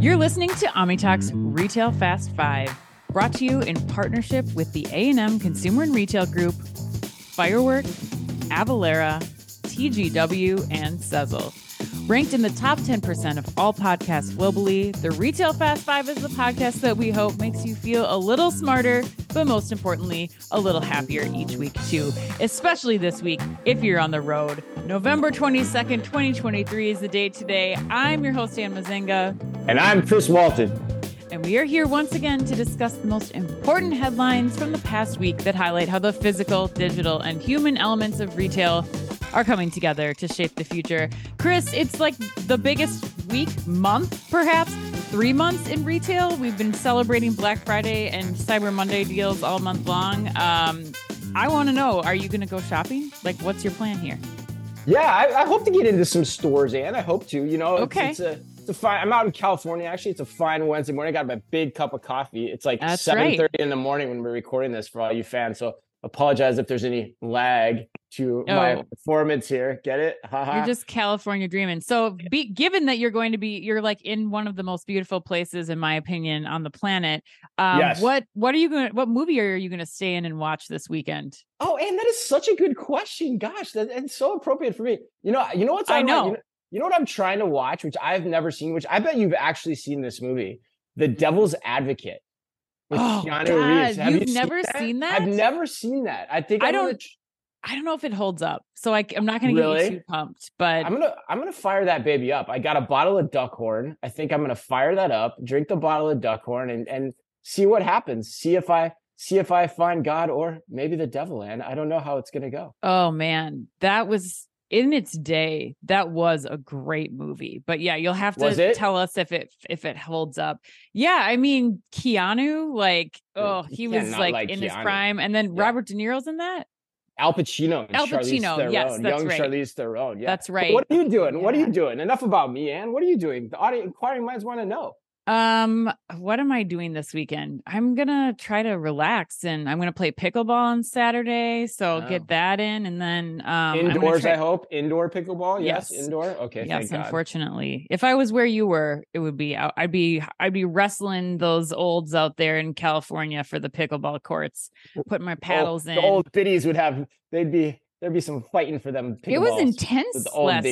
You're listening to OmniTalk's Retail Fast Five, brought to you in partnership with the A&M Consumer and Retail Group, Firework, Avalara, TGW, and Sezzle. Ranked in the top 10% of all podcasts globally, the Retail Fast Five is the podcast that we hope makes you feel a little smarter, but most importantly, a little happier each week, too. Especially this week if you're on the road. November 22nd, 2023 is the date today. I'm your host, Anne Mezzenga. And I'm Chris Walton. And we are here once again to discuss the most important headlines from the past week that highlight how the physical, digital, and human elements of retail are coming together to shape the future. Chris, it's like the biggest week, month, perhaps three months in retail. We've been celebrating Black Friday and Cyber Monday deals all month long. Um, I want to know are you going to go shopping? Like, what's your plan here? Yeah, I, I, hope to get into some stores, and I hope to. You know, okay. it's, it's a it's a fine. I'm out in California. Actually, it's a fine Wednesday morning. I got my big cup of coffee. It's like seven thirty right. in the morning when we're recording this for all you fans. So apologize if there's any lag to oh. my performance here. Get it? you're just California dreaming. So, be, given that you're going to be, you're like in one of the most beautiful places, in my opinion, on the planet. Um, yes. What What are you going? What movie are you going to stay in and watch this weekend? Oh, and that is such a good question. Gosh, that, that's so appropriate for me. You know, you know what's I know. you know. You know what I'm trying to watch, which I've never seen, which I bet you've actually seen this movie, The Devil's Advocate oh, Keanu God, Reeves. Have you've you never seen that? seen that? I've never seen that. I think I I'm don't. I don't know if it holds up, so I, am not going to really? get you too pumped. But I'm gonna I'm gonna fire that baby up. I got a bottle of Duckhorn. I think I'm gonna fire that up, drink the bottle of Duckhorn, and and see what happens. See if I see if I find God or maybe the devil. And I don't know how it's gonna go. Oh man, that was in its day, that was a great movie. But yeah, you'll have to tell us if it if it holds up. Yeah, I mean Keanu, like oh, he was like, like, in Keanu. his prime, and then yeah. Robert De Niro's in that. Al Pacino, Al Pacino, Theron, yes, that's young right. Charlize Theron. Yeah, that's right. But what are you doing? Yeah. What are you doing? Enough about me, Anne. What are you doing? The audience, inquiring minds want to know. Um, what am I doing this weekend? I'm gonna try to relax and I'm gonna play pickleball on Saturday, so oh. get that in, and then um, indoors. Try... I hope indoor pickleball. Yes, yes. indoor. Okay. Yes, unfortunately, if I was where you were, it would be. I'd be. I'd be wrestling those olds out there in California for the pickleball courts, putting my paddles oh, in. The old biddies would have. They'd be there'd be some fighting for them. It was intense last,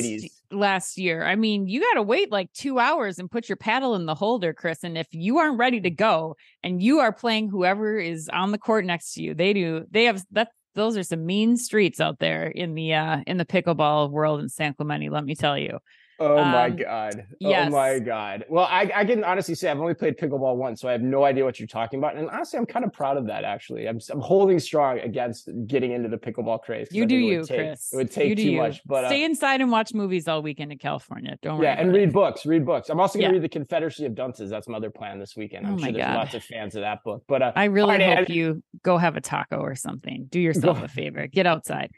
last year. I mean, you got to wait like two hours and put your paddle in the holder, Chris. And if you aren't ready to go and you are playing whoever is on the court next to you, they do. They have that. Those are some mean streets out there in the uh in the pickleball world in San Clemente. Let me tell you. Oh um, my god! Yes. Oh my god! Well, I, I can honestly say I've only played pickleball once, so I have no idea what you're talking about. And honestly, I'm kind of proud of that. Actually, I'm, I'm holding strong against getting into the pickleball craze. You do you, take, Chris. It would take too you. much. But uh, stay inside and watch movies all weekend in California. Don't yeah, and read it. books. Read books. I'm also going to yeah. read the Confederacy of Dunces. That's my other plan this weekend. I'm oh sure there's god. lots of fans of that book. But uh, I really right, hope I, you go have a taco or something. Do yourself a favor. Get outside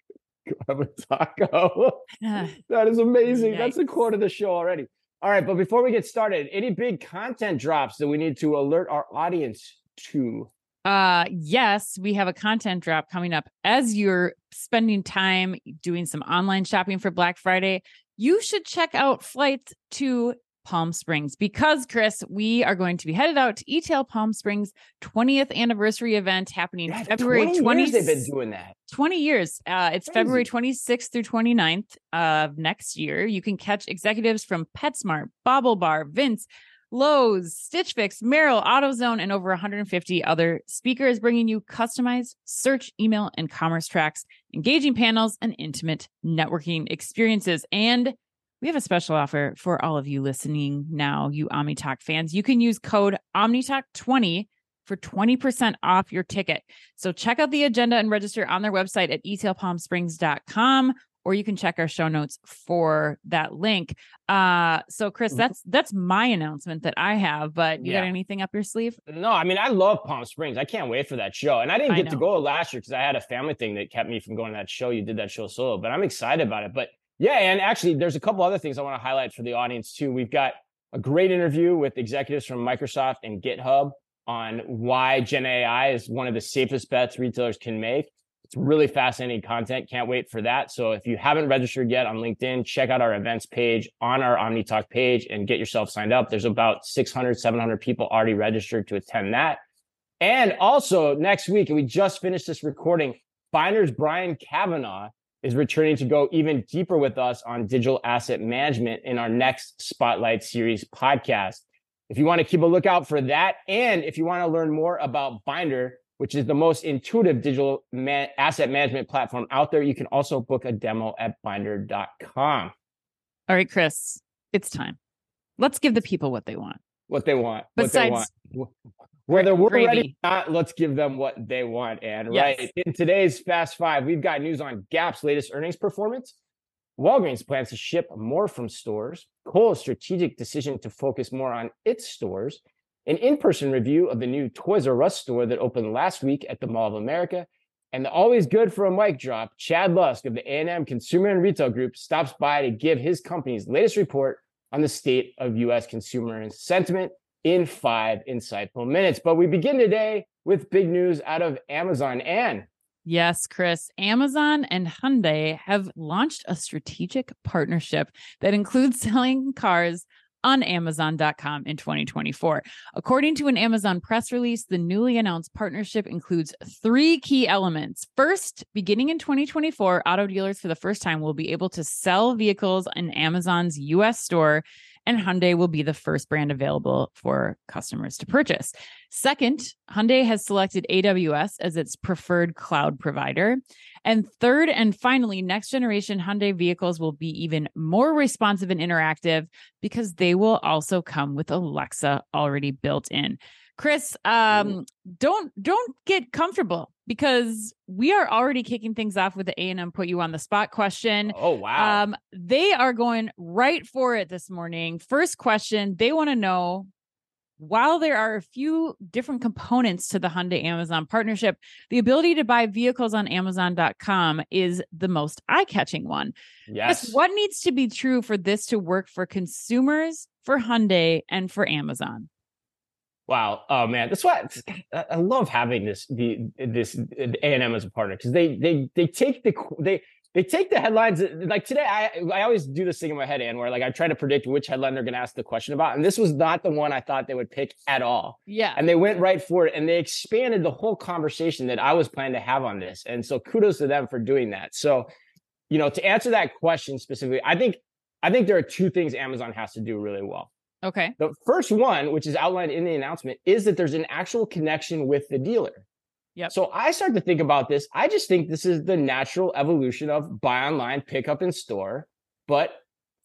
have a taco. that is amazing. Nice. That's the quote of the show already. All right, but before we get started, any big content drops that we need to alert our audience to? Uh yes, we have a content drop coming up. As you're spending time doing some online shopping for Black Friday, you should check out flights to Palm Springs because, Chris, we are going to be headed out to eTail Palm Springs 20th anniversary event happening yeah, February 20 20 years they've been doing that. 20 years. Uh, it's Crazy. February 26th through 29th of next year. You can catch executives from PetSmart, Bobble Bar, Vince, Lowe's, Stitch Fix, Merrell, AutoZone, and over 150 other speakers bringing you customized search, email, and commerce tracks, engaging panels, and intimate networking experiences. And we have a special offer for all of you listening now, you OmniTalk fans. You can use code OmniTalk20 for 20% off your ticket. So check out the agenda and register on their website at etailpalmsprings.com or you can check our show notes for that link. Uh so Chris, mm-hmm. that's that's my announcement that I have, but you yeah. got anything up your sleeve? No, I mean I love Palm Springs. I can't wait for that show. And I didn't get to go last year because I had a family thing that kept me from going to that show. You did that show solo, but I'm excited about it. But yeah, and actually, there's a couple other things I want to highlight for the audience too. We've got a great interview with executives from Microsoft and GitHub on why Gen AI is one of the safest bets retailers can make. It's really fascinating content. Can't wait for that. So if you haven't registered yet on LinkedIn, check out our events page on our OmniTalk page and get yourself signed up. There's about 600, 700 people already registered to attend that. And also next week, and we just finished this recording, Bynder's Brian Kavanaugh is returning to go even deeper with us on digital asset management in our next Spotlight Series podcast. If you want to keep a lookout for that, and if you want to learn more about Bynder, which is the most intuitive digital man- asset management platform out there, you can also book a demo at bynder.com. All right, Chris, it's time. Let's give the people what they want. What they want. Besides, what they want. Whether we're Gravy. ready or not, let's give them what they want. And yes. right in today's Fast Five, we've got news on Gap's latest earnings performance. Walgreens plans to ship more from stores. Kohl's strategic decision to focus more on its stores. An in-person review of the new Toys R Us store that opened last week at the Mall of America. And the always good for a mic drop, Chad Lusk of the A&M Consumer and Retail Group stops by to give his company's latest report on the state of U.S. consumer sentiment in five insightful minutes. But we begin today with big news out of Amazon. and Yes, Chris. Amazon and Hyundai have launched a strategic partnership that includes selling cars on Amazon.com in 2024. According to an Amazon press release, the newly announced partnership includes three key elements. First, beginning in 2024, auto dealers for the first time will be able to sell vehicles in Amazon's US store and Hyundai will be the first brand available for customers to purchase. Second, Hyundai has selected AWS as its preferred cloud provider. And third and finally, next generation Hyundai vehicles will be even more responsive and interactive because they will also come with Alexa already built in. Chris, um, don't don't get comfortable because we are already kicking things off with the A and M put you on the spot question. Oh wow! Um, they are going right for it this morning. First question, they want to know. While there are a few different components to the Hyundai Amazon partnership, the ability to buy vehicles on Amazon.com is the most eye catching one. Yes. what needs to be true for this to work for consumers, for Hyundai, and for Amazon? Wow. Oh man, that's why I love having this the this A and M as a partner because they they they take the they they take the headlines uh, like today. I I always do this thing in my head, and where like I try to predict which headline they're going to ask the question about, and this was not the one I thought they would pick at all. Yeah, and they went right for it, and they expanded the whole conversation that I was planning to have on this, and so kudos to them for doing that. So, you know, to answer that question specifically, I think I think there are two things Amazon has to do really well. Okay. The first one, which is outlined in the announcement, is that there's an actual connection with the dealer. Yep. So I start to think about this. I just think this is the natural evolution of buy online, pick up in store, but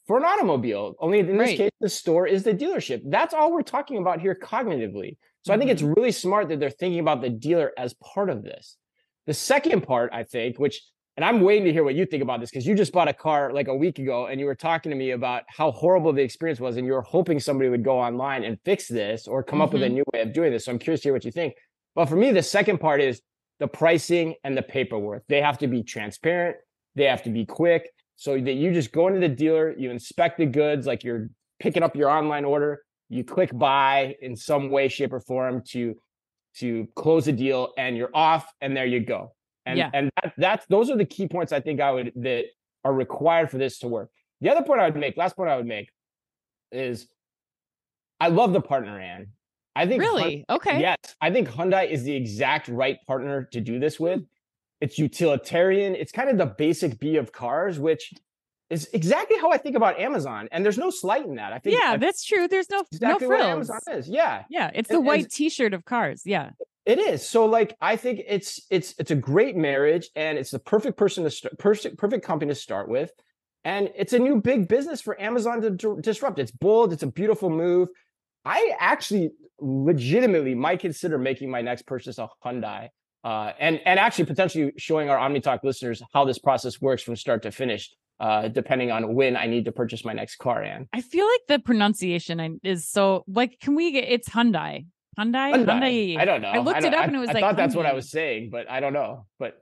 for an automobile. Only in this right. case, the store is the dealership. That's all we're talking about here cognitively. So mm-hmm. I think it's mm-hmm. really smart that they're thinking about the dealer as part of this. The second part, I think, which and I'm waiting to hear what you think about this because you just bought a car like a week ago and you were talking to me about how horrible the experience was and you were hoping somebody would go online and fix this or come mm-hmm. up with a mm-hmm. new way of doing this. So I'm curious to hear what you think. But for me, the second part is the pricing and the paperwork. They have to be transparent, they have to be quick so that you just go into the dealer, you inspect the goods like you're picking up your online order, you click buy in some way, shape, or form to to close a deal and you're off and there you go and yeah. and that, that's those are the key points I think I would that are required for this to work. The other point I would make, last point I would make, is I love the partner, Anne. I think really Hyundai, okay. Yes, I think Hyundai is the exact right partner to do this with. Hmm. It's utilitarian. It's kind of the basic B of cars, which is exactly how I think about Amazon. And there's no slight in that. I think yeah, that's true. There's no exactly no frills. Amazon is. Yeah, yeah. It's the and, white T-shirt of cars. Yeah, it is. So like I think it's it's it's a great marriage and it's the perfect person to start perfect perfect company to start with. And it's a new big business for Amazon to d- disrupt. It's bold, it's a beautiful move. I actually legitimately might consider making my next purchase a Hyundai. Uh, and and actually potentially showing our OmniTalk listeners how this process works from start to finish, uh, depending on when I need to purchase my next car. And I feel like the pronunciation is so like, can we get it's Hyundai? Hyundai? Hyundai. I don't know. I looked I it up and it was I like. I thought Hyundai. that's what I was saying, but I don't know. But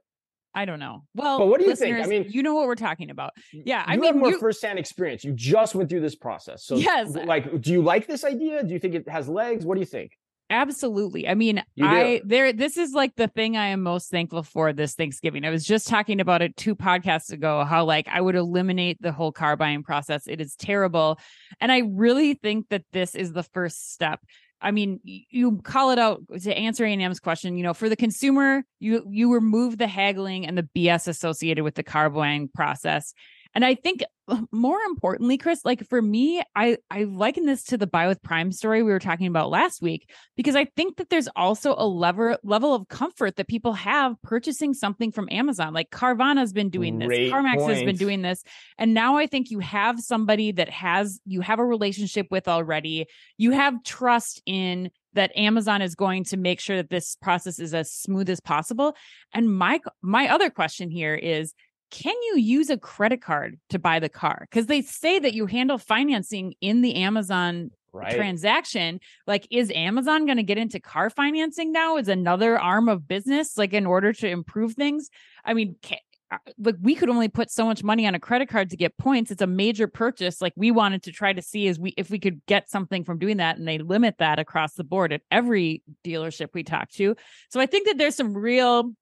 I don't know. Well, but what do you think? I mean, you know what we're talking about. Yeah, I mean, have more you... firsthand experience. You just went through this process, so yes. Like, do you like this idea? Do you think it has legs? What do you think? Absolutely. I mean, I there this is like the thing I am most thankful for this Thanksgiving. I was just talking about it two podcasts ago how like I would eliminate the whole car buying process. It is terrible. And I really think that this is the first step. I mean, you call it out to answer A&M's question, you know, for the consumer, you you remove the haggling and the BS associated with the car buying process. And I think uh, more importantly, Chris, like for me, I I liken this to the buy with Prime story we were talking about last week because I think that there's also a lever level of comfort that people have purchasing something from Amazon. Like Carvana's been doing this, Great CarMax point. has been doing this, and now I think you have somebody that has you have a relationship with already. You have trust in that Amazon is going to make sure that this process is as smooth as possible. And my my other question here is can you use a credit card to buy the car? Because they say that you handle financing in the Amazon right. transaction. Like, is Amazon going to get into car financing now? Is another arm of business like in order to improve things? I mean, can, uh, like we could only put so much money on a credit card to get points. It's a major purchase. Like we wanted to try to see is we if we could get something from doing that, and they limit that across the board at every dealership we talk to. So I think that there's some real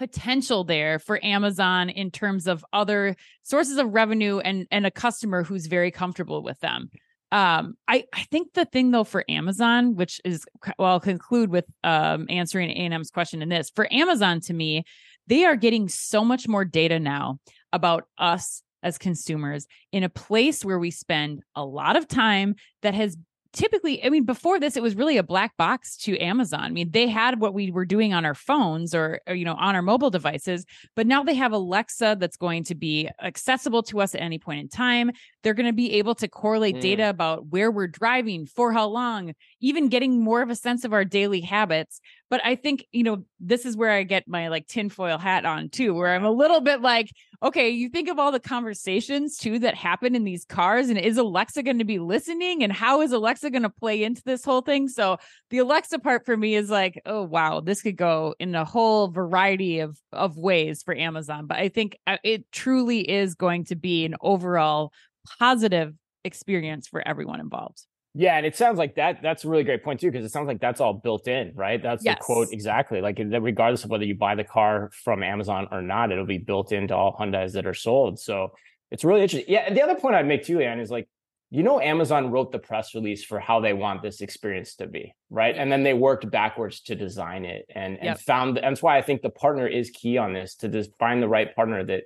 potential there for Amazon in terms of other sources of revenue and and a customer who's very comfortable with them. Um, I I think the thing though for Amazon, which is well, I'll conclude with um answering A&M's question in this. For Amazon, to me, they are getting so much more data now about us as consumers in a place where we spend a lot of time that has typically, I mean, before this, it was really a black box to Amazon. I mean, they had what we were doing on our phones or, or, you know, on our mobile devices, but now they have Alexa that's going to be accessible to us at any point in time. They're going to be able to correlate mm. data about where we're driving, for how long, even getting more of a sense of our daily habits. But I think, you know, this is where I get my like tinfoil hat on too, where I'm a little bit like, okay, you think of all the conversations too that happen in these cars, and is Alexa going to be listening? And how is Alexa going to play into this whole thing? So the Alexa part for me is like, oh, wow, this could go in a whole variety of, of ways for Amazon. But I think uh, it truly is going to be an overall positive experience for everyone involved. Yeah, and it sounds like that. That's a really great point too, because it sounds like that's all built in, right? That's yes. the quote exactly. Like that regardless of whether you buy the car from Amazon or not, it'll be built into all Hyundai's that are sold. So it's really interesting. Yeah, and the other point I'd make too, Anne, is like, you know, Amazon wrote the press release for how they want this experience to be, right? And then they worked backwards to design it and and yep. found. And that's why I think the partner is key on this to just find the right partner that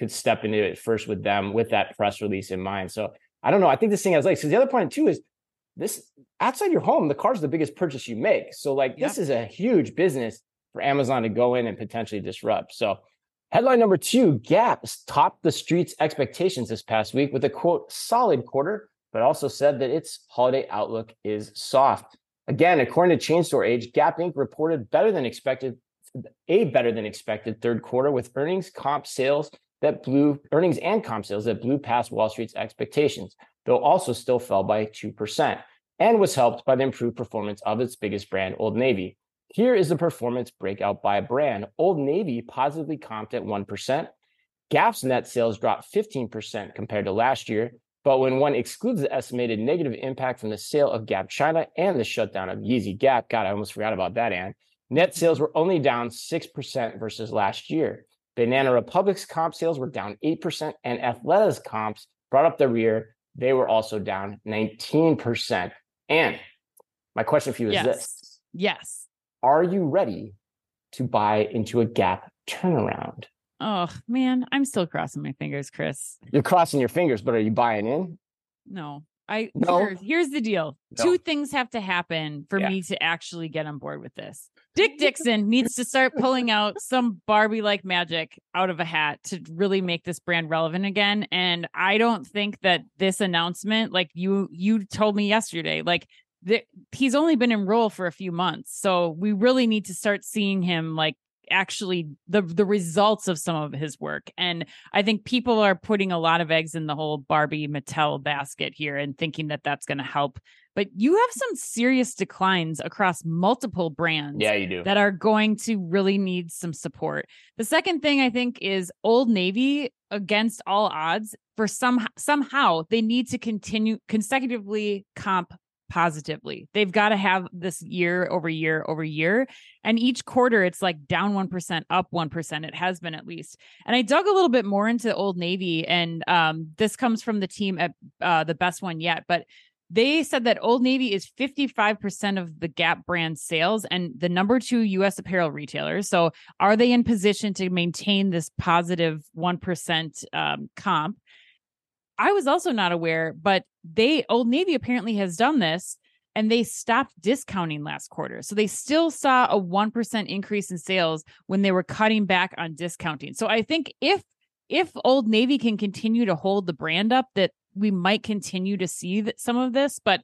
could step into it first with them with that press release in mind. So I don't know. I think this thing has legs. Because the other point too is this outside your home, the car's the biggest purchase you make. So like this is a huge business for Amazon to go in and potentially disrupt. So headline number two, Gap topped the street's expectations this past week with a quote solid quarter, but also said that its holiday outlook is soft. Again, according to Chain Store Age, Gap Inc. reported better than expected, a better than expected third quarter with earnings comp sales that blew earnings and comp sales that blew past Wall Street's expectations, though also still fell by 2% and was helped by the improved performance of its biggest brand, Old Navy. Here is the performance breakout by brand. Old Navy positively comped at 1%. Gap's net sales dropped 15% compared to last year, but when one excludes the estimated negative impact from the sale of Gap China and the shutdown of Yeezy Gap, God, I almost forgot about that, Anne. Net sales were only down 6% versus last year. Banana Republic's comp sales were down 8%, and Athleta's comps brought up the rear. They were also down 19%. And my question for you is yes. this Yes. Are you ready to buy into a gap turnaround? Oh, man. I'm still crossing my fingers, Chris. You're crossing your fingers, but are you buying in? No. I no. Here's, here's the deal. No. Two things have to happen for yeah. me to actually get on board with this. Dick Dickson needs to start pulling out some Barbie like magic out of a hat to really make this brand relevant again. And I don't think that this announcement, like you you told me yesterday, like the, he's only been in role for a few months. So we really need to start seeing him like actually the the results of some of his work. And i think people are putting a lot of eggs in the whole barbie mattel basket here and thinking that that's going to help. But you have some serious declines across multiple brands yeah you do. that are going to really need some support. The second thing i think is old navy against all odds for some somehow they need to continue consecutively comp positively. They've got to have this year over year over year. And each quarter, it's like down 1%, up 1%. It has been at least. And I dug a little bit more into Old Navy. And um, this comes from the team at uh, the best one yet. But they said that Old Navy is 55% of the Gap brand sales and the number two US apparel retailer. So, are they in position to maintain this positive 1 um, comp? I was also not aware, but they, Old Navy apparently has done this and they stopped discounting last quarter. So, they still saw a 1% increase in sales when they were cutting back on discounting. So, I think if if Old Navy can continue to hold the brand up, that we might continue to see that some of this, but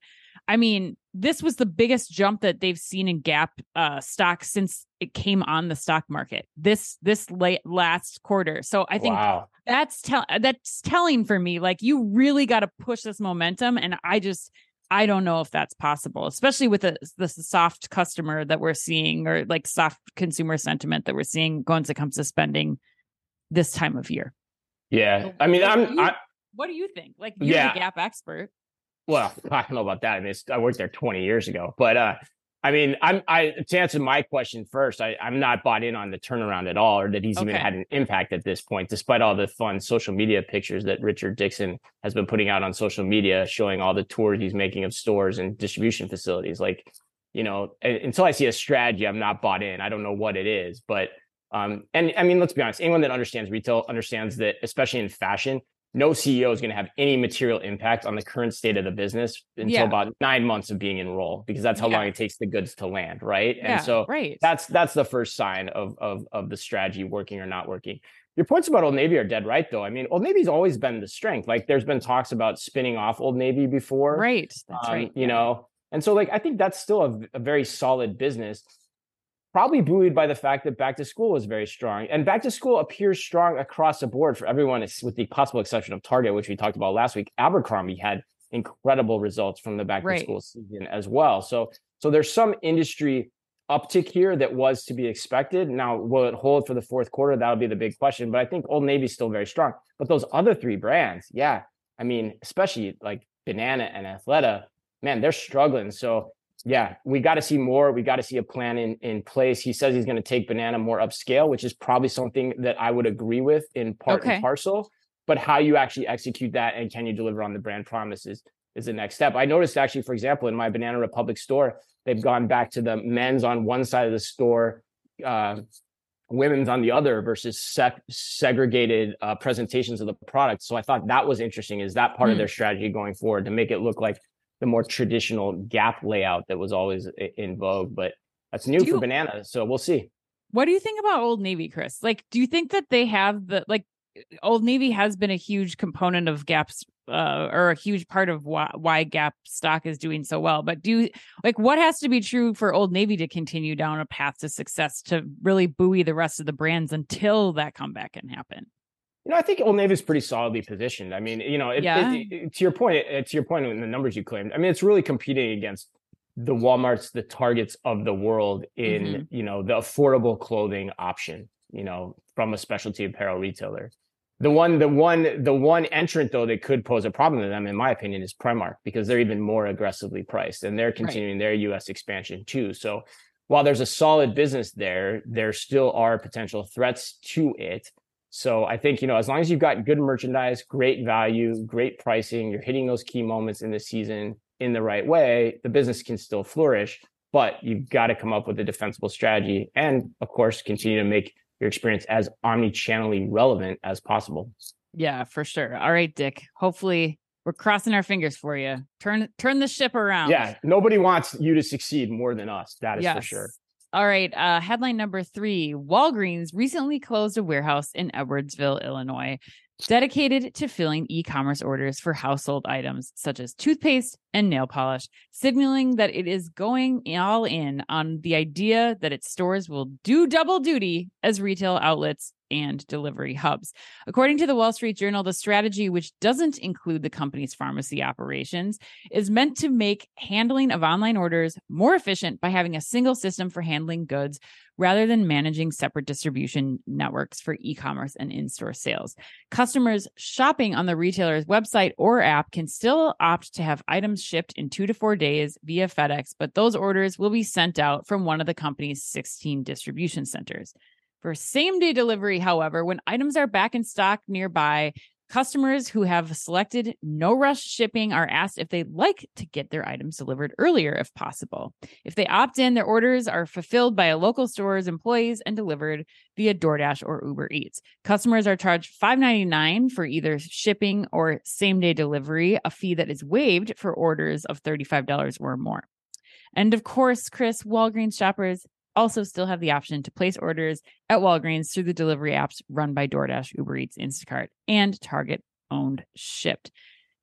I mean, this was the biggest jump that they've seen in Gap uh, stock since it came on the stock market. This this late last quarter. So I think wow. that's tell that's telling for me. Like you really got to push this momentum, and I just I don't know if that's possible, especially with the the soft customer that we're seeing, or like soft consumer sentiment that we're seeing when it comes to spending this time of year. Yeah, I mean, I'm. I, what do you think? Like you're yeah. the Gap expert. Well, I don't know about that. I mean, I worked there 20 years ago, but uh, I mean, I'm I to answer my question first. I, I'm not bought in on the turnaround at all, or that he's okay. even had an impact at this point, despite all the fun social media pictures that Richard Dickson has been putting out on social media, showing all the tours he's making of stores and distribution facilities. Like, you know, until I see a strategy, I'm not bought in. I don't know what it is, but um, and I mean, let's be honest. Anyone that understands retail understands that, especially in fashion, no CEO is going to have any material impact on the current state of the business until yeah. about nine months of being in role, because that's how yeah. long it takes the goods to land, right? Yeah, and so right. that's that's the first sign of of of the strategy working or not working. Your points about Old Navy are dead right, though. I mean, Old Navy's always been the strength. Like, there's been talks about spinning off Old Navy before, right? That's um, right. You know, and so like I think that's still a, a very solid business probably buoyed by the fact that back to school was very strong. And back to school appears strong across the board for everyone, with the possible exception of Target, which we talked about last week. Abercrombie had incredible results from the back to school season as well. So, so there's some industry uptick here that was to be expected. Now, will it hold for the fourth quarter? That'll be the big question. But I think Old Navy's still very strong. But those other three brands, yeah, I mean, especially like Banana and Athleta, man, they're struggling. So yeah, we got to see more. We got to see a plan in in place. He says he's going to take Banana more upscale, which is probably something that I would agree with in part okay. and parcel. But how you actually execute that and can you deliver on the brand promises is the next step. I noticed actually, for example, in my Banana Republic store, they've gone back to the men's on one side of the store, uh, women's on the other versus sec- segregated uh, presentations of the product. So I thought that was interesting. Is that part mm. of hmm. their strategy going forward to make it look like the more traditional gap layout that was always in vogue. But that's new do for you, Banana, so we'll see. What do you think about Old Navy, Chris? Like, do you think that they have the like Old Navy has been a huge component of Gap's uh, or a huge part of why, why Gap stock is doing so well. But do you, like what has to be true for Old Navy to continue down a path to success to really buoy the rest of the brands until that comeback can happen? You know, I think Old Navy is pretty solidly positioned. I mean, you know, it, yeah. it, it, to your point, to your point in the numbers you claimed, I mean, it's really competing against the WalMarts, the Targets of the world in, mm-hmm. you know, the affordable clothing option, you know, from a specialty apparel retailer. The one, the one, the one entrant though that could pose a problem to them, in my opinion, is Primark because they're even more aggressively priced and they're continuing right. their U.S. expansion too. So while there's a solid business there, there still are potential threats to it. So I think, you know, as long as you've got good merchandise, great value, great pricing, you're hitting those key moments in the season in the right way, the business can still flourish. But you've got to come up with a defensible strategy and, of course, continue to make your experience as omni-channelly relevant as possible. Yeah, for sure. All right, Dick. Hopefully we're crossing our fingers for you. Turn turn the ship around. Yeah, nobody wants you to succeed more than us. That is yes. for sure. All right. Uh, headline number three Walgreens recently closed a warehouse in Edwardsville, Illinois, dedicated to filling e commerce orders for household items such as toothpaste and nail polish, signaling that it is going all in on the idea that its stores will do double duty as retail outlets and delivery hubs. According to the Wall Street Journal, the strategy, which doesn't include the company's pharmacy operations, is meant to make handling of online orders more efficient by having a single system for handling goods rather than managing separate distribution networks for e commerce and in store sales. Customers shopping on the retailer's website or app can still opt to have items shipped in two to four days via FedEx, but those orders will be sent out from one of the company's 16 distribution centers. For same day delivery, however, when items are back in stock nearby, Customers who have selected no rush shipping are asked if they'd like to get their items delivered earlier if possible. If they opt in, their orders are fulfilled by a local store's employees and delivered via DoorDash or Uber Eats. Customers are charged $5.99 for either shipping or same day delivery, a fee that is waived for orders of $35 or more. And of course, Chris, Walgreens shoppers also still have the option to place orders at Walgreens through the delivery apps run by DoorDash, Uber Eats, Instacart, and Target owned Shipt.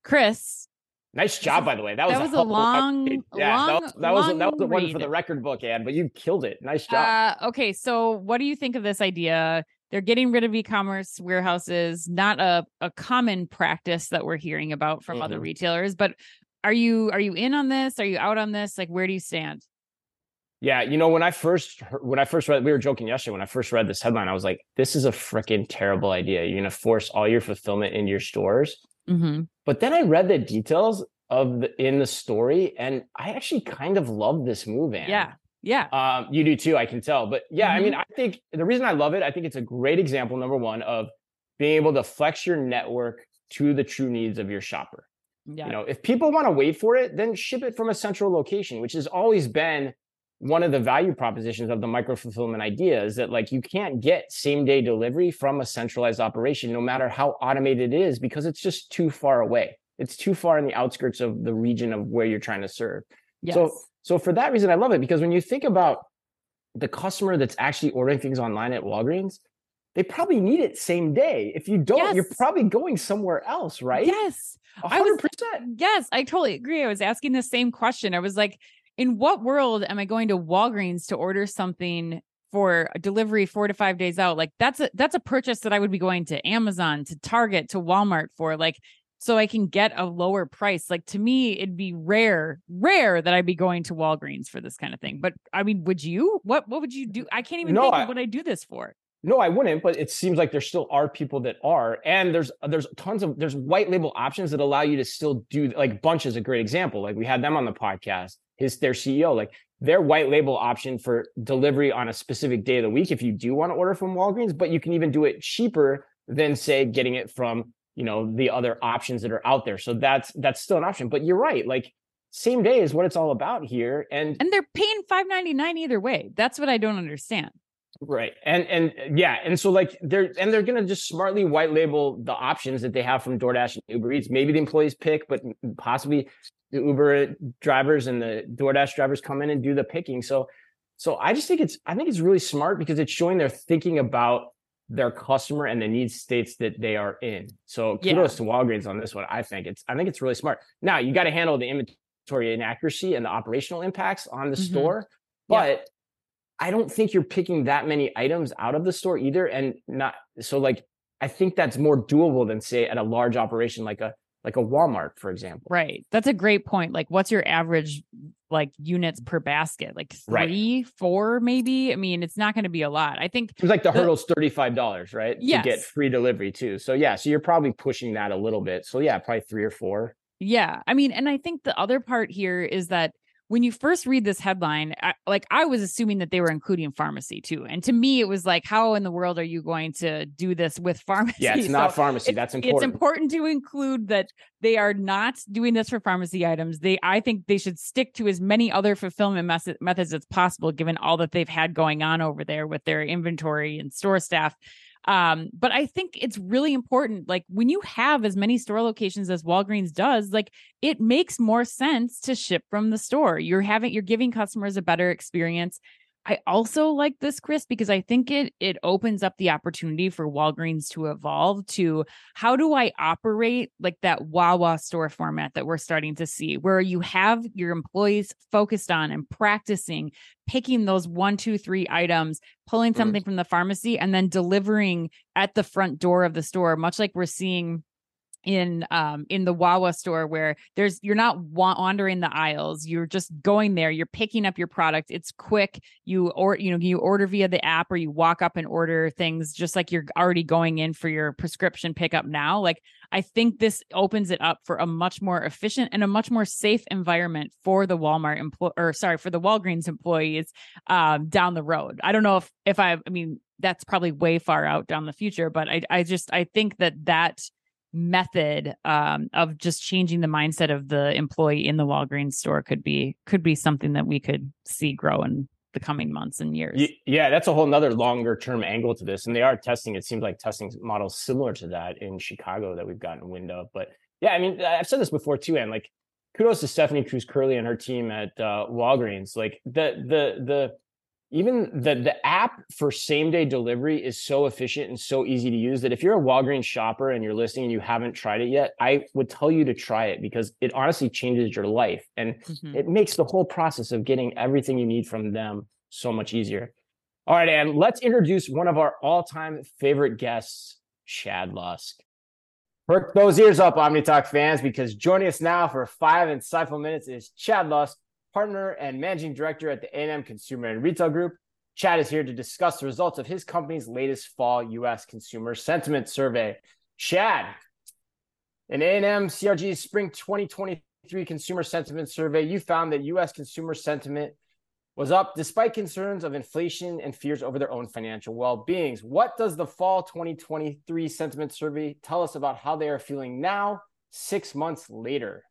Chris. Nice job, by the way. That was, that was a, a long, yeah, long, that was that was, that was the one for the record book, Anne. But you killed it. Nice job. Uh, okay, so what do you think of this idea? They're getting rid of e-commerce warehouses, not a, a common practice that we're hearing about from mm-hmm. other retailers. But are you are you in on this? Are you out on this? Like, where do you stand? Yeah, you know, when I first heard, when I first read, we were joking yesterday. When I first read this headline, I was like, "This is a freaking terrible idea. You're gonna force all your fulfillment in your stores." Mm-hmm. But then I read the details of the, in the story, and I actually kind of love this move. Anne. Yeah, yeah. Um, you do too, I can tell. But yeah, mm-hmm. I mean, I think the reason I love it, I think it's a great example. Number one of being able to flex your network to the true needs of your shopper. Yeah. You know, if people want to wait for it, then ship it from a central location, which has always been one of the value propositions of the micro fulfillment idea is that like you can't get same day delivery from a centralized operation no matter how automated it is because it's just too far away. It's too far in the outskirts of the region of where you're trying to serve. Yes. so so for that reason i love it because when you think about the customer that's actually ordering things online at walgreens they probably need it same day. If you don't yes. you're probably going somewhere else right? Yes. 100% I was, yes i totally agree. I was asking the same question. I was like in what world am I going to Walgreens to order something for delivery four to five days out? Like that's a that's a purchase that I would be going to Amazon, to Target, to Walmart for. Like so I can get a lower price. Like to me, it'd be rare, rare that I'd be going to Walgreens for this kind of thing. But I mean, would you? What what would you do? I can't even no, think I, of what I do this for. No, I wouldn't, but it seems like there still are people that are. And there's there's tons of there's white label options that allow you to still do like Bunch is a great example. Like we had them on the podcast his their CEO. Like their white label option for delivery on a specific day of the week if you do want to order from Walgreens, but you can even do it cheaper than say getting it from, you know, the other options that are out there. So that's that's still an option. But you're right, like same day is what it's all about here. And and they're paying 5.99 either way. That's what I don't understand. Right. And and yeah, and so like they're and they're gonna just smartly white label the options that they have from DoorDash and Uber Eats. Maybe the employees pick, but possibly the Uber drivers and the DoorDash drivers come in and do the picking. So, so I just think it's I think it's really smart because it's showing they're thinking about their customer and the need states that they are in. So kudos yeah. to Walgreens on this one. I think it's I think it's really smart. Now you got to handle the inventory inaccuracy and the operational impacts on the mm-hmm. store, but yeah. I don't think you're picking that many items out of the store either. And not so like I think that's more doable than say at a large operation like a like a Walmart, for example. Right. That's a great point. Like, what's your average like units per basket? Like three, right. four, maybe. I mean, it's not going to be a lot. I think it's like the, the hurdle's thirty five dollars, right? Yes. To get free delivery too. So yeah, so you're probably pushing that a little bit. So yeah, probably three or four. Yeah. I mean, and I think the other part here is that when you first read this headline, I, like I was assuming that they were including pharmacy too. And to me, it was like, how in the world are you going to do this with pharmacy? Yeah, it's not pharmacy. That's important. It's important to include that they are not doing this for pharmacy items. They, I think they should stick to as many other fulfillment mes- methods as possible, given all that they've had going on over there with their inventory and store staff. Um, but I think it's really important. Like when you have as many store locations as Walgreens does, like it makes more sense to ship from the store. You're having, you're giving customers a better experience. I also like this, Chris, because I think it it opens up the opportunity for Walgreens to evolve to how do I operate like that Wawa store format that we're starting to see, where you have your employees focused on and practicing picking those one, two, three items, pulling mm. something mm. from the pharmacy, and then delivering at the front door of the store, much like we're seeing in um in the Wawa store where there's you're not wandering the aisles you're just going there you're picking up your product it's quick you or you know you order via the app or you walk up and order things just like you're already going in for your prescription pickup now like I think this opens it up for a much more efficient and a much more safe environment for the Walmart employee or sorry for the Walgreens employees um down the road. I don't know if if I I mean that's probably way far out down the future but I I just I think that that method um, of just changing the mindset of the employee in the Walgreens store could be could be something that we could see grow in the coming months and years. Yeah, that's a whole nother longer term angle to this. And they are testing, it seems like testing models similar to that in Chicago that we've gotten wind of. But yeah, I mean, I've said this before too, and like kudos to Stephanie Cruz Curley and her team at uh, Walgreens. Like the the the even the the app for same day delivery is so efficient and so easy to use that if you're a Walgreens shopper and you're listening and you haven't tried it yet, I would tell you to try it because it honestly changes your life and mm-hmm. it makes the whole process of getting everything you need from them so much easier. All right, and let's introduce one of our all-time favorite guests, Chad Lusk. Perk those ears up, OmniTalk fans, because joining us now for five insightful minutes is Chad Lusk, partner and managing director at the A&M Consumer and Retail Group. Chad is here to discuss the results of his company's latest fall U.S. consumer sentiment survey. Chad, in A&M CRG's spring 2023 consumer sentiment survey, you found that U.S. consumer sentiment was up despite concerns of inflation and fears over their own financial well-beings. What does the fall 2023 sentiment survey tell us about how they are feeling now, six months later?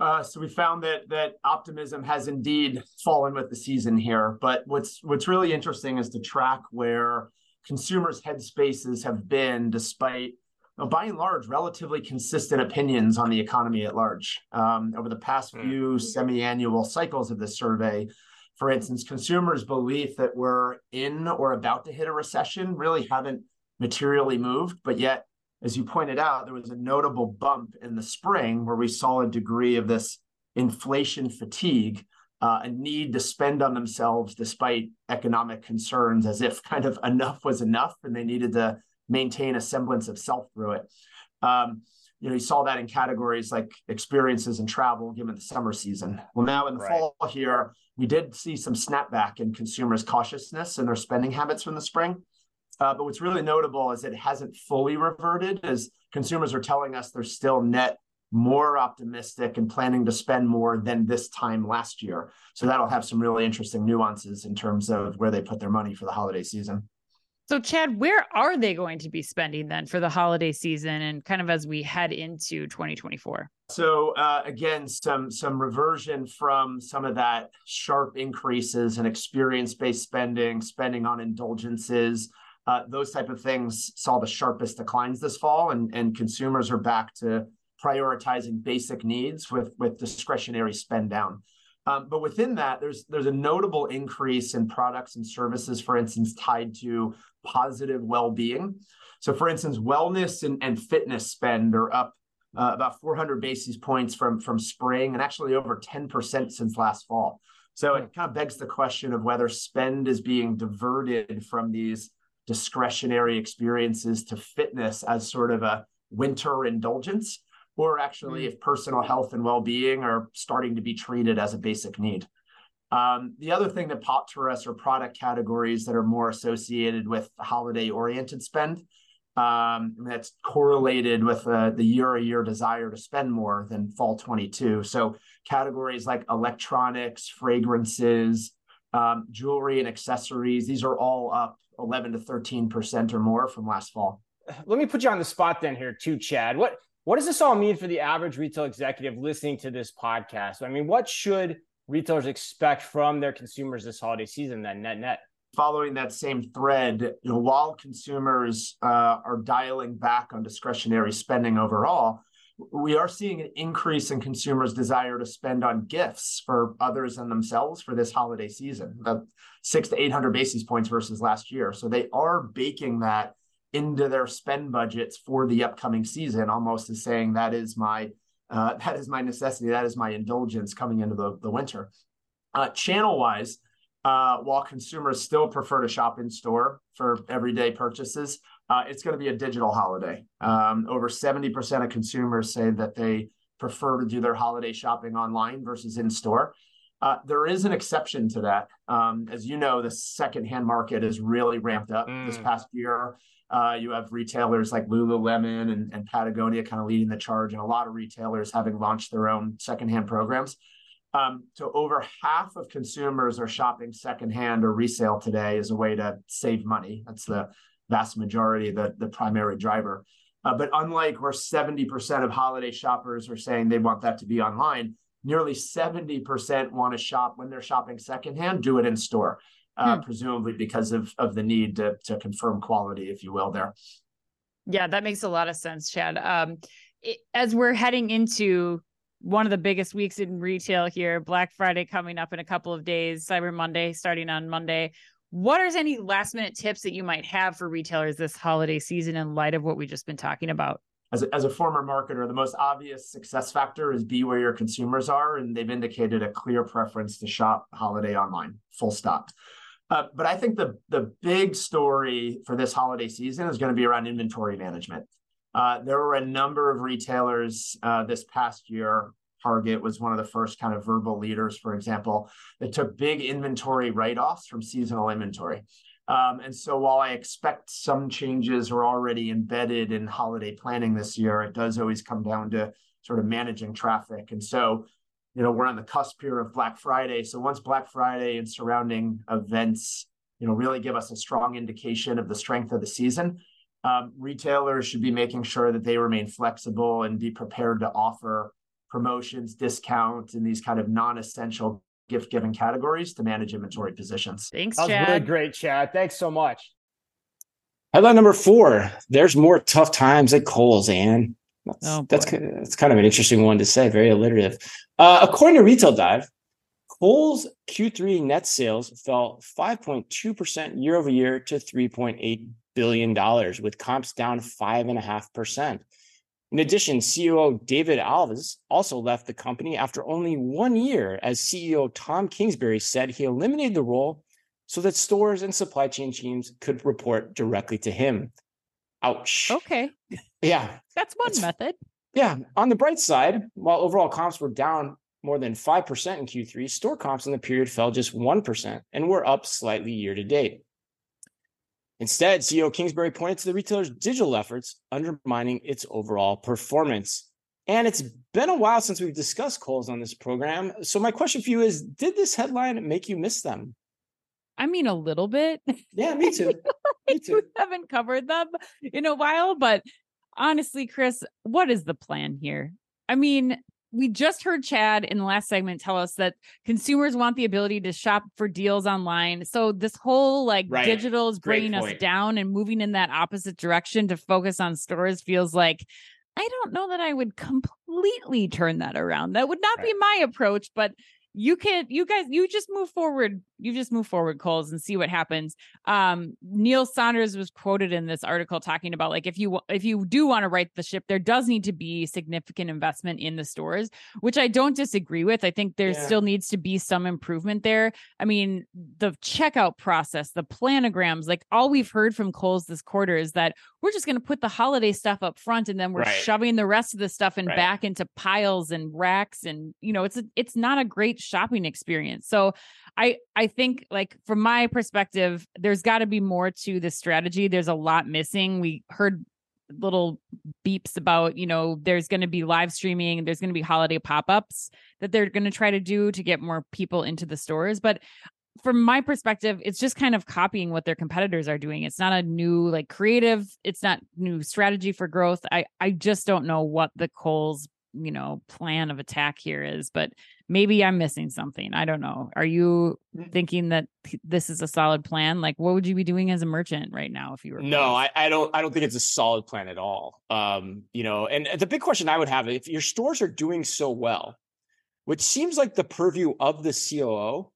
Uh, so we found that that optimism has indeed fallen with the season here. But what's what's really interesting is to track where consumers' headspaces have been, despite you know, by and large relatively consistent opinions on the economy at large. Um, over the past hmm. few semi-annual cycles of this survey, for instance, consumers' belief that we're in or about to hit a recession really haven't materially moved, but yet as you pointed out, there was a notable bump in the spring where we saw a degree of this inflation fatigue, uh, a need to spend on themselves despite economic concerns, as if kind of enough was enough and they needed to maintain a semblance of self through it. Um, you know, you saw that in categories like experiences and travel, given the summer season. Well, now in the right. fall here, we did see some snapback in consumers' cautiousness and their spending habits from the spring. Uh, but what's really notable is it hasn't fully reverted, as consumers are telling us they're still net more optimistic and planning to spend more than this time last year. So that'll have some really interesting nuances in terms of where they put their money for the holiday season. So, Chad, where are they going to be spending then for the holiday season and kind of as we head into 2024? So, uh, again, some some reversion from some of that sharp increases in experience-based spending, spending on indulgences, uh, those type of things saw the sharpest declines this fall, and, and consumers are back to prioritizing basic needs with, with discretionary spend down. Um, but within that, there's there's a notable increase in products and services, for instance, tied to positive well-being. So, for instance, wellness and, and fitness spend are up uh, about 400 basis points from from spring, and actually over 10% since last fall. So it kind of begs the question of whether spend is being diverted from these discretionary experiences to fitness as sort of a winter indulgence, or actually mm-hmm. if personal health and well being are starting to be treated as a basic need. Um, the other thing that popped for us are product categories that are more associated with holiday oriented spend. Um, that's correlated with uh, the year a year desire to spend more than fall 22. So, categories like electronics, fragrances, um, jewelry, and accessories, these are all up 11 to 13% or more from last fall. Let me put you on the spot then here too, Chad. What what does this all mean for the average retail executive listening to this podcast? I mean, what should retailers expect from their consumers this holiday season then net net? Following that same thread, you know, while consumers uh, are dialing back on discretionary spending overall, we are seeing an increase in consumers' desire to spend on gifts for others and themselves for this holiday season, about six to 800 basis points versus last year. So they are baking that into their spend budgets for the upcoming season, almost as saying that is my uh, that is my necessity, that is my indulgence coming into the, the winter. Uh, channel wise, uh, while consumers still prefer to shop in store for everyday purchases, uh, it's going to be a digital holiday. Um, over 70% of consumers say that they prefer to do their holiday shopping online versus in store. Uh, there is an exception to that. Um, as you know, the secondhand market has really ramped up mm. this past year. Uh, you have retailers like Lululemon and, and Patagonia kind of leading the charge, and a lot of retailers having launched their own secondhand programs. Um, so over half of consumers are shopping secondhand or resale today as a way to save money. That's the vast majority, the, the primary driver. Uh, but unlike where 70% of holiday shoppers are saying they want that to be online, nearly 70% want to shop when they're shopping secondhand, do it in store, uh, hmm. presumably because of, of the need to, to confirm quality, if you will, there. Yeah, that makes a lot of sense, Chad. Um, it, as we're heading into one of the biggest weeks in retail here, Black Friday coming up in a couple of days, Cyber Monday starting on Monday. What are any last minute tips that you might have for retailers this holiday season in light of what we've just been talking about? As a, as a former marketer, the most obvious success factor is be where your consumers are, and they've indicated a clear preference to shop holiday online. Full stop. Uh, but I think the the big story for this holiday season is going to be around inventory management. Uh, there were a number of retailers uh, this past year. Target was one of the first kind of verbal leaders, for example, that took big inventory write offs from seasonal inventory. Um, and so while I expect some changes are already embedded in holiday planning this year, it does always come down to sort of managing traffic. And so, you know, we're on the cusp here of Black Friday. So once Black Friday and surrounding events, you know, really give us a strong indication of the strength of the season, um, retailers should be making sure that they remain flexible and be prepared to offer promotions, discounts, and these kind of non-essential gift giving categories to manage inventory positions. Thanks, that was Chad. really great, Chad. Thanks so much. Headline number four: There's more tough times at Kohl's, and that's oh, that's that's kind of an interesting one to say. Very alliterative. Uh, according to Retail Dive, Kohl's Q3 net sales fell 5.2 percent year over year to 3.8 billion dollars, with comps down five and a half percent. In addition, CEO David Alves also left the company after only one year, as CEO Tom Kingsbury said he eliminated the role so that stores and supply chain teams could report directly to him. Ouch. Okay. Yeah. That's one That's, method. Yeah. On the bright side, while overall comps were down more than 5% in Q3, store comps in the period fell just 1% and were up slightly year to date. Instead, CEO Kingsbury pointed to the retailer's digital efforts undermining its overall performance. And it's been a while since we've discussed Kohl's on this program. So my question for you is, did this headline make you miss them? I mean, a little bit. Yeah, me too. me too. We haven't covered them in a while, but honestly, Chris, what is the plan here? I mean, we just heard Chad in the last segment tell us that consumers want the ability to shop for deals online. So this whole like right. digital is bringing us down and moving in that opposite direction to focus on stores feels like I don't know that I would completely turn that around. That would not right. be my approach, but you can you guys you just move forward you just move forward Kohl's and see what happens um neil saunders was quoted in this article talking about like if you if you do want to right the ship there does need to be significant investment in the stores which i don't disagree with i think there yeah. still needs to be some improvement there i mean the checkout process the planograms like all we've heard from Kohl's this quarter is that we're just going to put the holiday stuff up front and then we're right. shoving the rest of the stuff in right. back into piles and racks and you know it's a, it's not a great shopping experience. So I I think like from my perspective, there's got to be more to the strategy. There's a lot missing. We heard little beeps about you know there's going to be live streaming there's going to be holiday pop-ups that they're going to try to do to get more people into the stores but from my perspective it's just kind of copying what their competitors are doing it's not a new like creative it's not new strategy for growth i i just don't know what the Kohl's you know plan of attack here is but maybe i'm missing something i don't know are you mm. thinking that this is a solid plan like what would you be doing as a merchant right now if you were no I, I don't i don't think it's a solid plan at all um you know and the big question i would have if your stores are doing so well which seems like the purview of the coo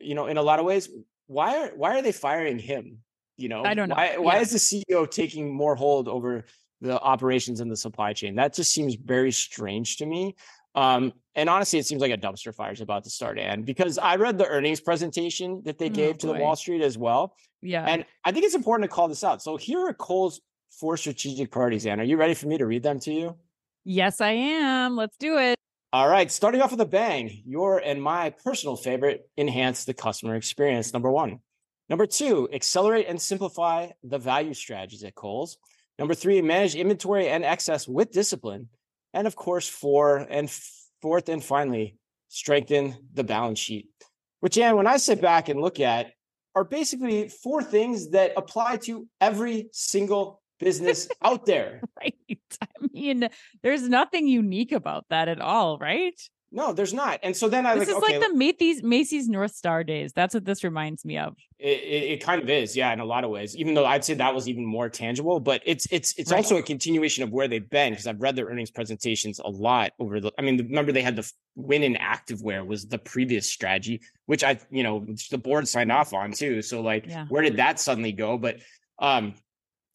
you know in a lot of ways why are why are they firing him you know i don't know why, why yeah. is the ceo taking more hold over the operations and the supply chain. That just seems very strange to me. Um, and honestly, it seems like a dumpster fire is about to start, and because I read the earnings presentation that they oh, gave oh, to the Wall Street as well. Yeah. And I think it's important to call this out. So here are Kohl's four strategic priorities, Anne. Are you ready for me to read them to you? Yes, I am. Let's do it. All right. Starting off with a bang, your and my personal favorite enhance the customer experience. Number one. Number two, accelerate and simplify the value strategies at Kohl's. Number three, manage inventory and excess with discipline. And of course, four and fourth and finally, strengthen the balance sheet. Which, Anne, when I sit back and look at, are basically four things that apply to every single business out there. Right. I mean, there's nothing unique about that at all, right? No, there's not. And so then I this like, is okay, like the Macy's Macy's North Star days. That's what this reminds me of. It, it, it, kind of is, yeah, in a lot of ways. Even though I'd say that was even more tangible, but it's it's it's right. also a continuation of where they've been because I've read their earnings presentations a lot over the. I mean, remember they had the win in activewear was the previous strategy, which I you know the board signed off on too. So like, yeah. where did that suddenly go? But um,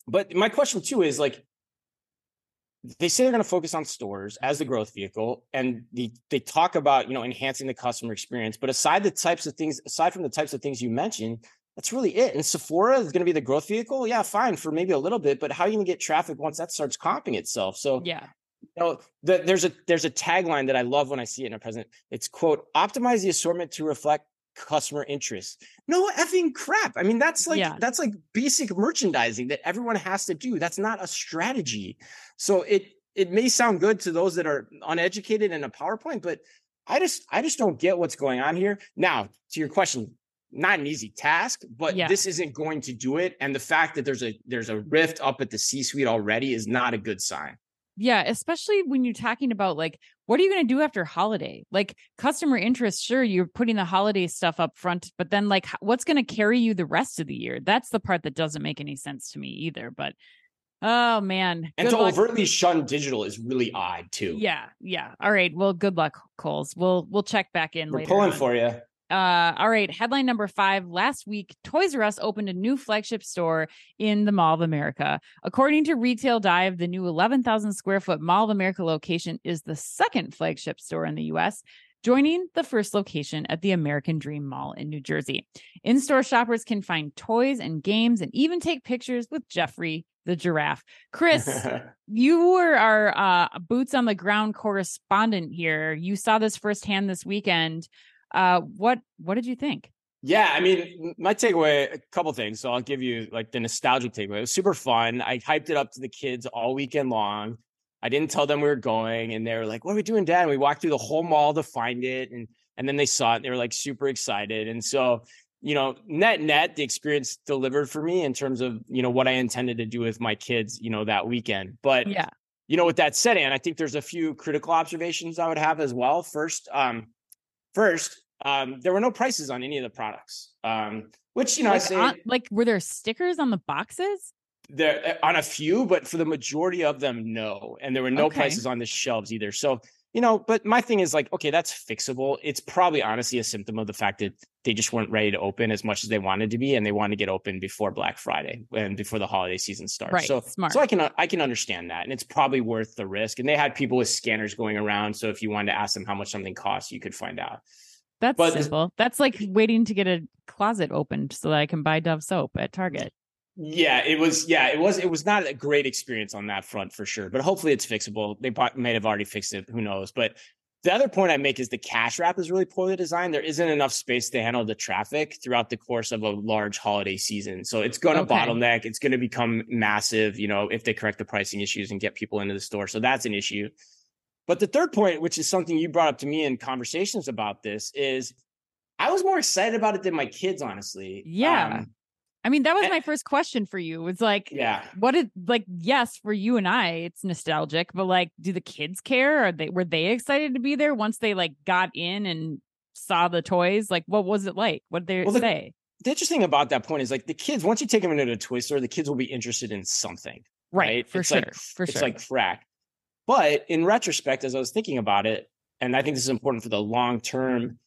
but my question too is like they say they're going to focus on stores as the growth vehicle and the, they talk about you know enhancing the customer experience but aside the types of things aside from the types of things you mentioned that's really it. And sephora is going to be the growth vehicle? Yeah fine for maybe a little bit but how are you going to get traffic once that starts comping itself? So yeah. you know the, there's a there's a tagline that i love when i see it in a present it's quote optimize the assortment to reflect customer interest. No effing crap. I mean, that's like yeah. that's like basic merchandising that everyone has to do. That's not a strategy. So it it may sound good to those that are uneducated in a PowerPoint, but I just I just don't get what's going on here. Now, to your question, not an easy task, but yeah. this isn't going to do it. And the fact that there's a there's a rift up at the C-suite already is not a good sign. Yeah, especially when you're talking about like what are you going to do after holiday? Like customer interest, sure, you're putting the holiday stuff up front, but then like what's going to carry you the rest of the year? That's the part that doesn't make any sense to me either. But oh man. And to luck. overtly shun digital is really odd too. Yeah, yeah. All right. Well, good luck, Kohl's. We'll we'll check back in We're later. pulling on. for you. Uh, all right, headline number five. Last week, Toys R Us opened a new flagship store in the Mall of America. According to Retail Dive, the new 11,000 square foot Mall of America location is the second flagship store in the U.S., joining the first location at the American Dream Mall in New Jersey. In store shoppers can find toys and games and even take pictures with Geoffrey the giraffe. Chris, you were our uh, boots on the ground correspondent here. You saw this firsthand this weekend. Uh, what what did you think? Yeah, I mean, my takeaway, a couple things. So I'll give you like the nostalgic takeaway. It was super fun. I hyped it up to the kids all weekend long. I didn't tell them we were going, and they were like, "What are we doing, Dad?" And we walked through the whole mall to find it, and and then they saw it. And they were like super excited, and so you know, net net, the experience delivered for me in terms of you know what I intended to do with my kids, you know, that weekend. But yeah, you know, with that said, and I think there's a few critical observations I would have as well. First, um, First, um, there were no prices on any of the products, um, which you know, like, I say, on, like, were there stickers on the boxes? There eh, on a few, but for the majority of them, no, and there were no okay. prices on the shelves either. So you know, but my thing is like, okay, that's fixable. It's probably honestly a symptom of the fact that they just weren't ready to open as much as they wanted to be, and they wanted to get open before Black Friday and before the holiday season starts. Right, so, smart. so I can I can understand that, and it's probably worth the risk. And they had people with scanners going around, so if you wanted to ask them how much something costs, you could find out. That's but, simple. That's like waiting to get a closet opened so that I can buy Dove soap at Target. Yeah, it was. Yeah, it was. It was not a great experience on that front for sure. But hopefully, it's fixable. They may have already fixed it. Who knows? But the other point I make is the cash wrap is really poorly designed. There isn't enough space to handle the traffic throughout the course of a large holiday season. So it's going to okay. bottleneck. It's going to become massive. You know, if they correct the pricing issues and get people into the store. So that's an issue. But the third point, which is something you brought up to me in conversations about this, is I was more excited about it than my kids, honestly. Yeah. Um, I mean, that was my first question for you. It's like, yeah, what did like? Yes, for you and I, it's nostalgic, but like, do the kids care? Are they were they excited to be there once they like got in and saw the toys? Like, what was it like? What did they well, say? The, the interesting about that point is like the kids. Once you take them into a toy store, the kids will be interested in something, right? right? For it's sure, like, for it's sure. like crack. But in retrospect, as I was thinking about it, and I think this is important for the long term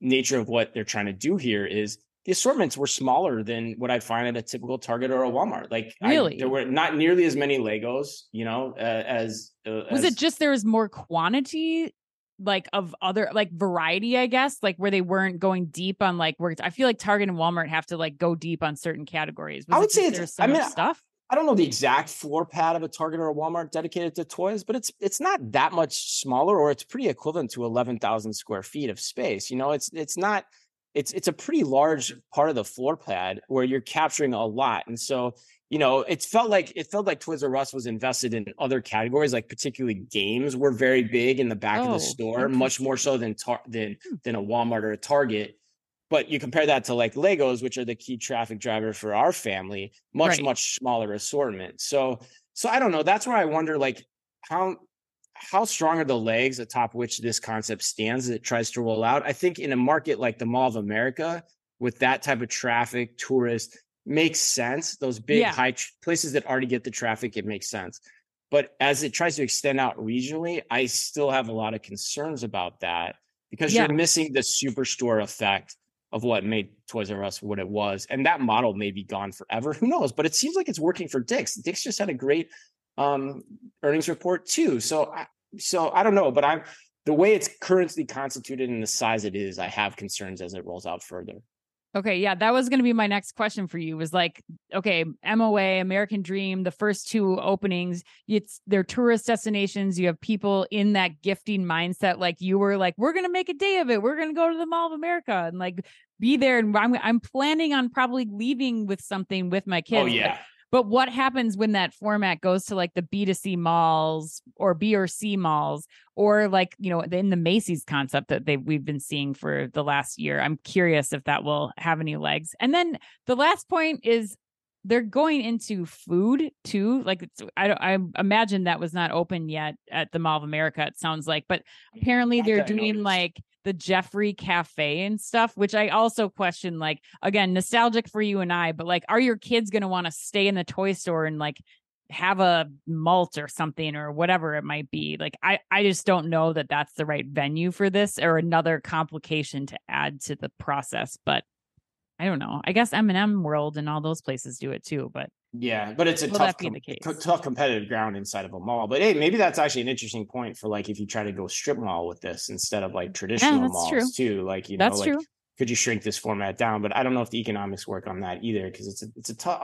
nature of what they're trying to do here is the assortments were smaller than what I'd find at a typical Target or a Walmart. Like, really, I, there were not nearly as many Legos, you know, uh, as uh, was as, it just there was more quantity, like of other like variety, I guess, like where they weren't going deep on like where I feel like Target and Walmart have to like go deep on certain categories. Was I would say it's. I mean, stuff. I don't know the exact floor pad of a Target or a Walmart dedicated to toys, but it's it's not that much smaller, or it's pretty equivalent to eleven thousand square feet of space. You know, it's it's not it's it's a pretty large part of the floor pad where you're capturing a lot. And so, you know, it felt like it felt like Toys R Us was invested in other categories, like particularly games were very big in the back oh, of the oh, store, much more so than tar- than hmm. than a Walmart or a Target. But you compare that to like Legos, which are the key traffic driver for our family, much right. much smaller assortment. So so I don't know. That's where I wonder, like how how strong are the legs atop which this concept stands that it tries to roll out? I think in a market like the Mall of America, with that type of traffic, tourist makes sense. Those big yeah. high tr- places that already get the traffic, it makes sense. But as it tries to extend out regionally, I still have a lot of concerns about that because yeah. you're missing the superstore effect of what made Toys R Us what it was. And that model may be gone forever. Who knows? But it seems like it's working for Dick's. Dick's just had a great um, earnings report too. So, I, so I don't know, but I'm the way it's currently constituted and the size it is. I have concerns as it rolls out further. Okay, yeah, that was going to be my next question for you. Was like, okay, MOA, American Dream, the first two openings, it's they're tourist destinations. You have people in that gifting mindset, like you were, like we're going to make a day of it. We're going to go to the Mall of America and like be there. And I'm I'm planning on probably leaving with something with my oh, kids. Oh yeah, but what happens when that format goes to like the B2C malls or B or C malls or like, you know, in the Macy's concept that they we've been seeing for the last year? I'm curious if that will have any legs. And then the last point is they're going into food too. Like I I imagine that was not open yet at the Mall of America. It sounds like, but apparently they're doing like the Geoffrey Cafe and stuff, which I also question. Like, again, nostalgic for you and I, but like, are your kids going to want to stay in the toy store and like have a malt or something or whatever it might be? Like, I, I just don't know that that's the right venue for this or another complication to add to the process. But I don't know. I guess M&M World and all those places do it too, but yeah, but it's a tough, com- tough competitive ground inside of a mall. But hey, maybe that's actually an interesting point for like if you try to go strip mall with this instead of like traditional yeah, malls true. too. Like you know, that's like true. could you shrink this format down? But I don't know if the economics work on that either because it's a it's a tough.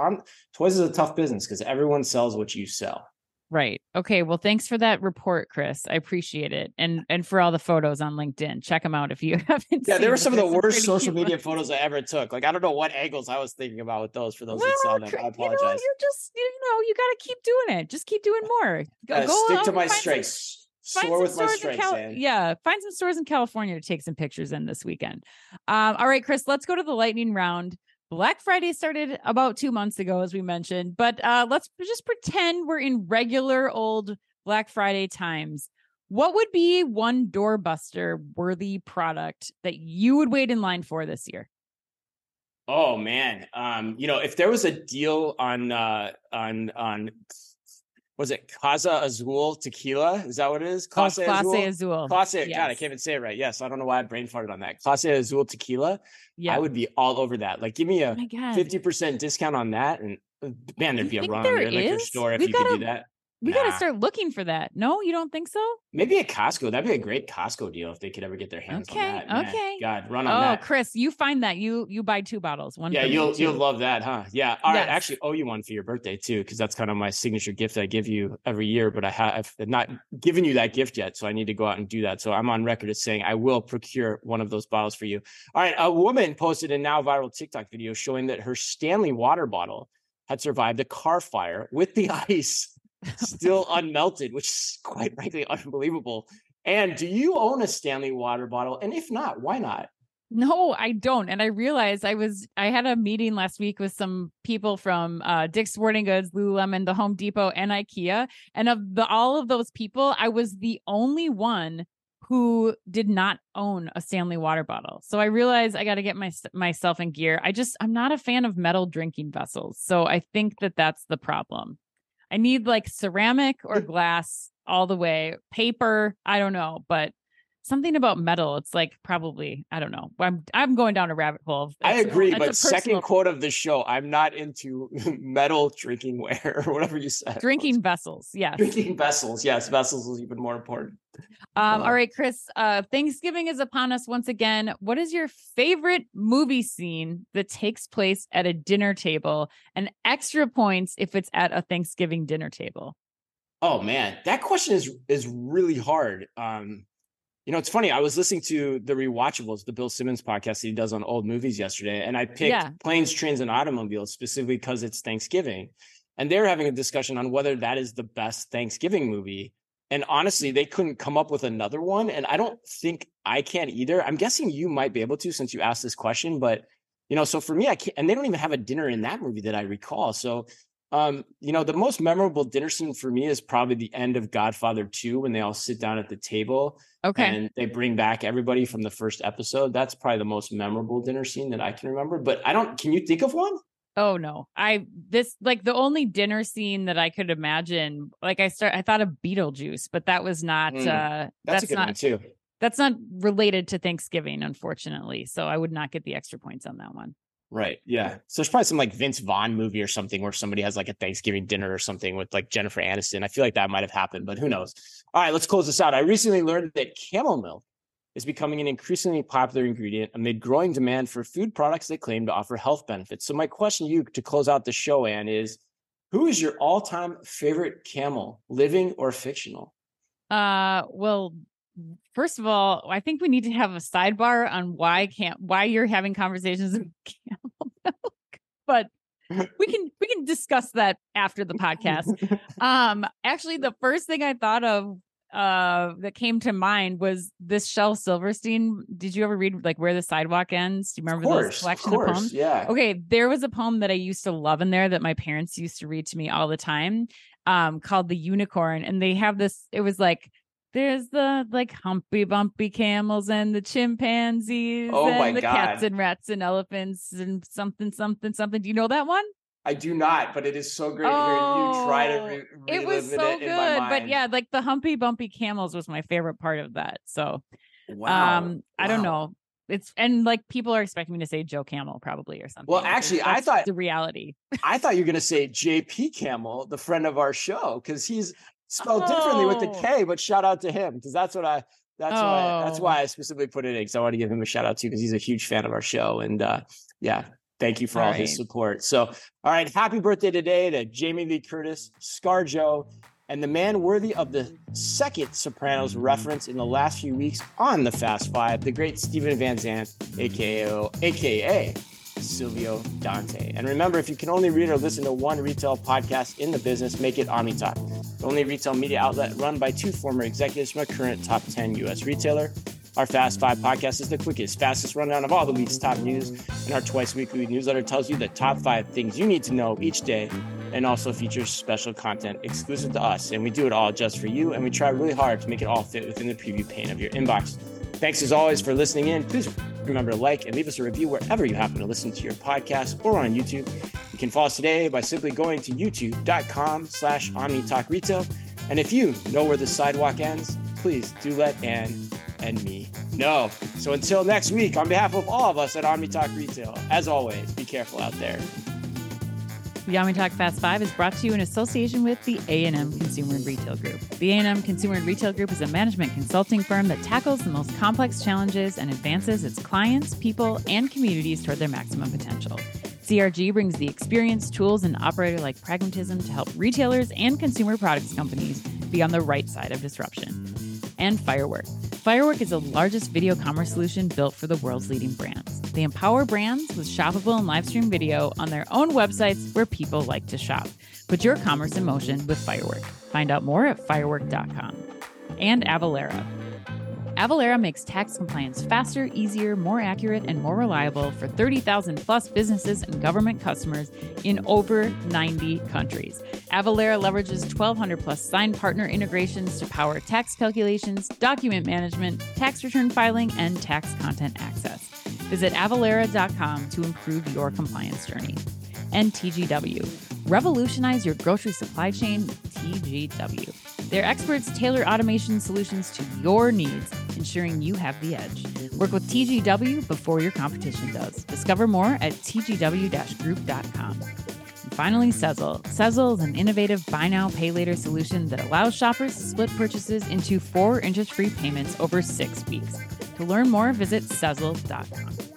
Toys is a tough business because everyone sells what you sell. Right. Okay. Well, thanks for that report, Chris. I appreciate it, and and for all the photos on LinkedIn. Check them out if you haven't. Yeah, there were some of the worst social media ones. photos I ever took. Like I don't know what angles I was thinking about with those. For those well, that saw them, I apologize. You know, you're just you know you got to keep doing it. Just keep doing more. Go, uh, go stick to my strengths. Soar with my strengths, Cal- Yeah, find some stores in California to take some pictures in this weekend. Um, all right, Chris, let's go to the lightning round. Black Friday started about two months ago, as we mentioned, but uh, let's just pretend we're in regular old Black Friday times. What would be one doorbuster worthy product that you would wait in line for this year? Oh man, um, you know, if there was a deal on uh, on on was it Casa Azul tequila? Is that what it is? Clase, oh, Azul. Casa Azul. Clase, yes. God, I can't even say it right. Yes, I don't know why I brain farted on that. Casa Azul tequila. Yeah, I would be all over that. Like, give me a oh fifty percent discount on that, and uh, man, there'd be a run in like store if we you could do that. We nah. got to start looking for that. No, you don't think so? Maybe a Costco. That'd be a great Costco deal if they could ever get their hands okay, on that. Man. Okay. God, run on oh, that. Oh, Chris, you find that you you buy two bottles. One. Yeah, you'll you'll love that, huh? Yeah. All yes. right. Actually, owe you one for your birthday too, because that's kind of my signature gift I give you every year. But I have I've not given you that gift yet, so I need to go out and do that. So I'm on record as saying I will procure one of those bottles for you. All right. A woman posted a now viral TikTok video showing that her Stanley water bottle had survived a car fire with the ice still unmelted, which is quite frankly unbelievable. And do you own a Stanley water bottle? And if not, why not? No, I don't. And I realized I was I had a meeting last week with some people from uh Dick's Sporting Goods, Lululemon, the Home Depot, and IKEA. And of the all of those people, I was the only one who did not own a Stanley water bottle. So I realized I got to get my, myself in gear. I just I'm not a fan of metal drinking vessels. So I think that that's the problem. I need like ceramic or glass all the way. Paper, I don't know, but something about metal. It's like probably I don't know. I'm I'm going down a rabbit hole. I agree, but second quote of the show: I'm not into metal drinking ware or whatever you said. Drinking vessels, yes. Drinking vessels, yes. Vessels is even more important. Um, uh, all right, Chris. Uh, Thanksgiving is upon us once again. What is your favorite movie scene that takes place at a dinner table? And extra points if it's at a Thanksgiving dinner table. Oh man, that question is is really hard. Um, you know, it's funny. I was listening to the Rewatchables, the Bill Simmons podcast that he does on old movies yesterday, and I picked yeah. Planes, Trains, and Automobiles specifically because it's Thanksgiving. And they're having a discussion on whether that is the best Thanksgiving movie. And honestly, they couldn't come up with another one. And I don't think I can either. I'm guessing you might be able to since you asked this question. But, you know, so for me, I can't, and they don't even have a dinner in that movie that I recall. So um, you know, the most memorable dinner scene for me is probably the end of Godfather 2 when they all sit down at the table. Okay. And they bring back everybody from the first episode. That's probably the most memorable dinner scene that I can remember. But I don't, can you think of one? Oh no. I this like the only dinner scene that I could imagine, like I start I thought of Beetlejuice, but that was not mm, uh that's, that's not too. That's not related to Thanksgiving, unfortunately. So I would not get the extra points on that one. Right. Yeah. So there's probably some like Vince Vaughn movie or something where somebody has like a Thanksgiving dinner or something with like Jennifer Aniston. I feel like that might have happened, but who knows? All right, let's close this out. I recently learned that camel milk is becoming an increasingly popular ingredient amid growing demand for food products that claim to offer health benefits. So my question to you to close out the show, Anne, is who is your all-time favorite camel, living or fictional? Uh well, first of all, I think we need to have a sidebar on why can't why you're having conversations with camel milk. But we can we can discuss that after the podcast. Um actually the first thing I thought of uh that came to mind was this Shel Silverstein. Did you ever read like Where the Sidewalk Ends? Do you remember course, this collection of, of, poems? Yeah. Okay, there was a poem that I used to love in there that my parents used to read to me all the time, um, called The Unicorn. And they have this, it was like there's the like humpy bumpy camels and the chimpanzees oh and the God. cats and rats and elephants and something something something. Do you know that one? I do not, but it is so great oh, hearing you try to re- oh, it was so it good. But yeah, like the humpy bumpy camels was my favorite part of that. So wow. um I wow. don't know. It's and like people are expecting me to say Joe Camel probably or something. Well, actually, I thought the reality. I thought you were going to say JP Camel, the friend of our show, because he's spelled oh. differently with the oh. K, but shout out to him because that's what I that's oh. why that's why I specifically put it in because I want to give him a shout out too because he's a huge fan of our show and uh, yeah, thank you for all, all right. his support. So, all right, happy birthday today to Jamie Lee Curtis, ScarJo, and the man worthy of the second Sopranos reference in the last few weeks on the Fast Five, the great Steven Van Zandt, aka aka Silvio Dante. And remember, if you can only read or listen to one retail podcast in the business, make it OmniTalk, the only retail media outlet run by two former executives from a current top 10 U.S. retailer. Our Fast Five podcast is the quickest, fastest rundown of all the week's top news, and our twice weekly newsletter tells you the top five things you need to know each day and also features special content exclusive to us. And we do it all just for you, and we try really hard to make it all fit within the preview pane of your inbox. Thanks as always for listening in. Please remember to like and leave us a review wherever you happen to listen to your podcast or on YouTube. You can follow us today by simply going to youtube.com slash omnitalk retail. And if you know where the sidewalk ends, please do let Anne and me know. So until next week, on behalf of all of us at OmniTalk Retail, as always, be careful out there. The OmniTalk Fast Five is brought to you in association with the A&M Consumer and Retail Group. The A&M Consumer and Retail Group is a management consulting firm that tackles the most complex challenges and advances its clients, people, and communities toward their maximum potential. CRG brings the experience, tools, and operator like pragmatism to help retailers and consumer products companies be on the right side of disruption. And Firework. Firework is the largest video commerce solution built for the world's leading brands. They empower brands with shoppable and live stream video on their own websites where people like to shop. Put your commerce in motion with Firework. Find out more at firework.com. And Avalara. Avalara makes tax compliance faster, easier, more accurate, and more reliable for 30,000 plus businesses and government customers in over 90 countries. Avalara leverages 1,200 plus signed partner integrations to power tax calculations, document management, tax return filing, and tax content access. Visit avalara.com to improve your compliance journey. And TGW. Revolutionize your grocery supply chain with TGW. Their experts tailor automation solutions to your needs, ensuring you have the edge. Work with TGW before your competition does. Discover more at tgw-group.com. And finally, Sezzle. Sezzle is an innovative buy now, pay later solution that allows shoppers to split purchases into four interest free payments over six weeks. To learn more, visit Sezzle.com.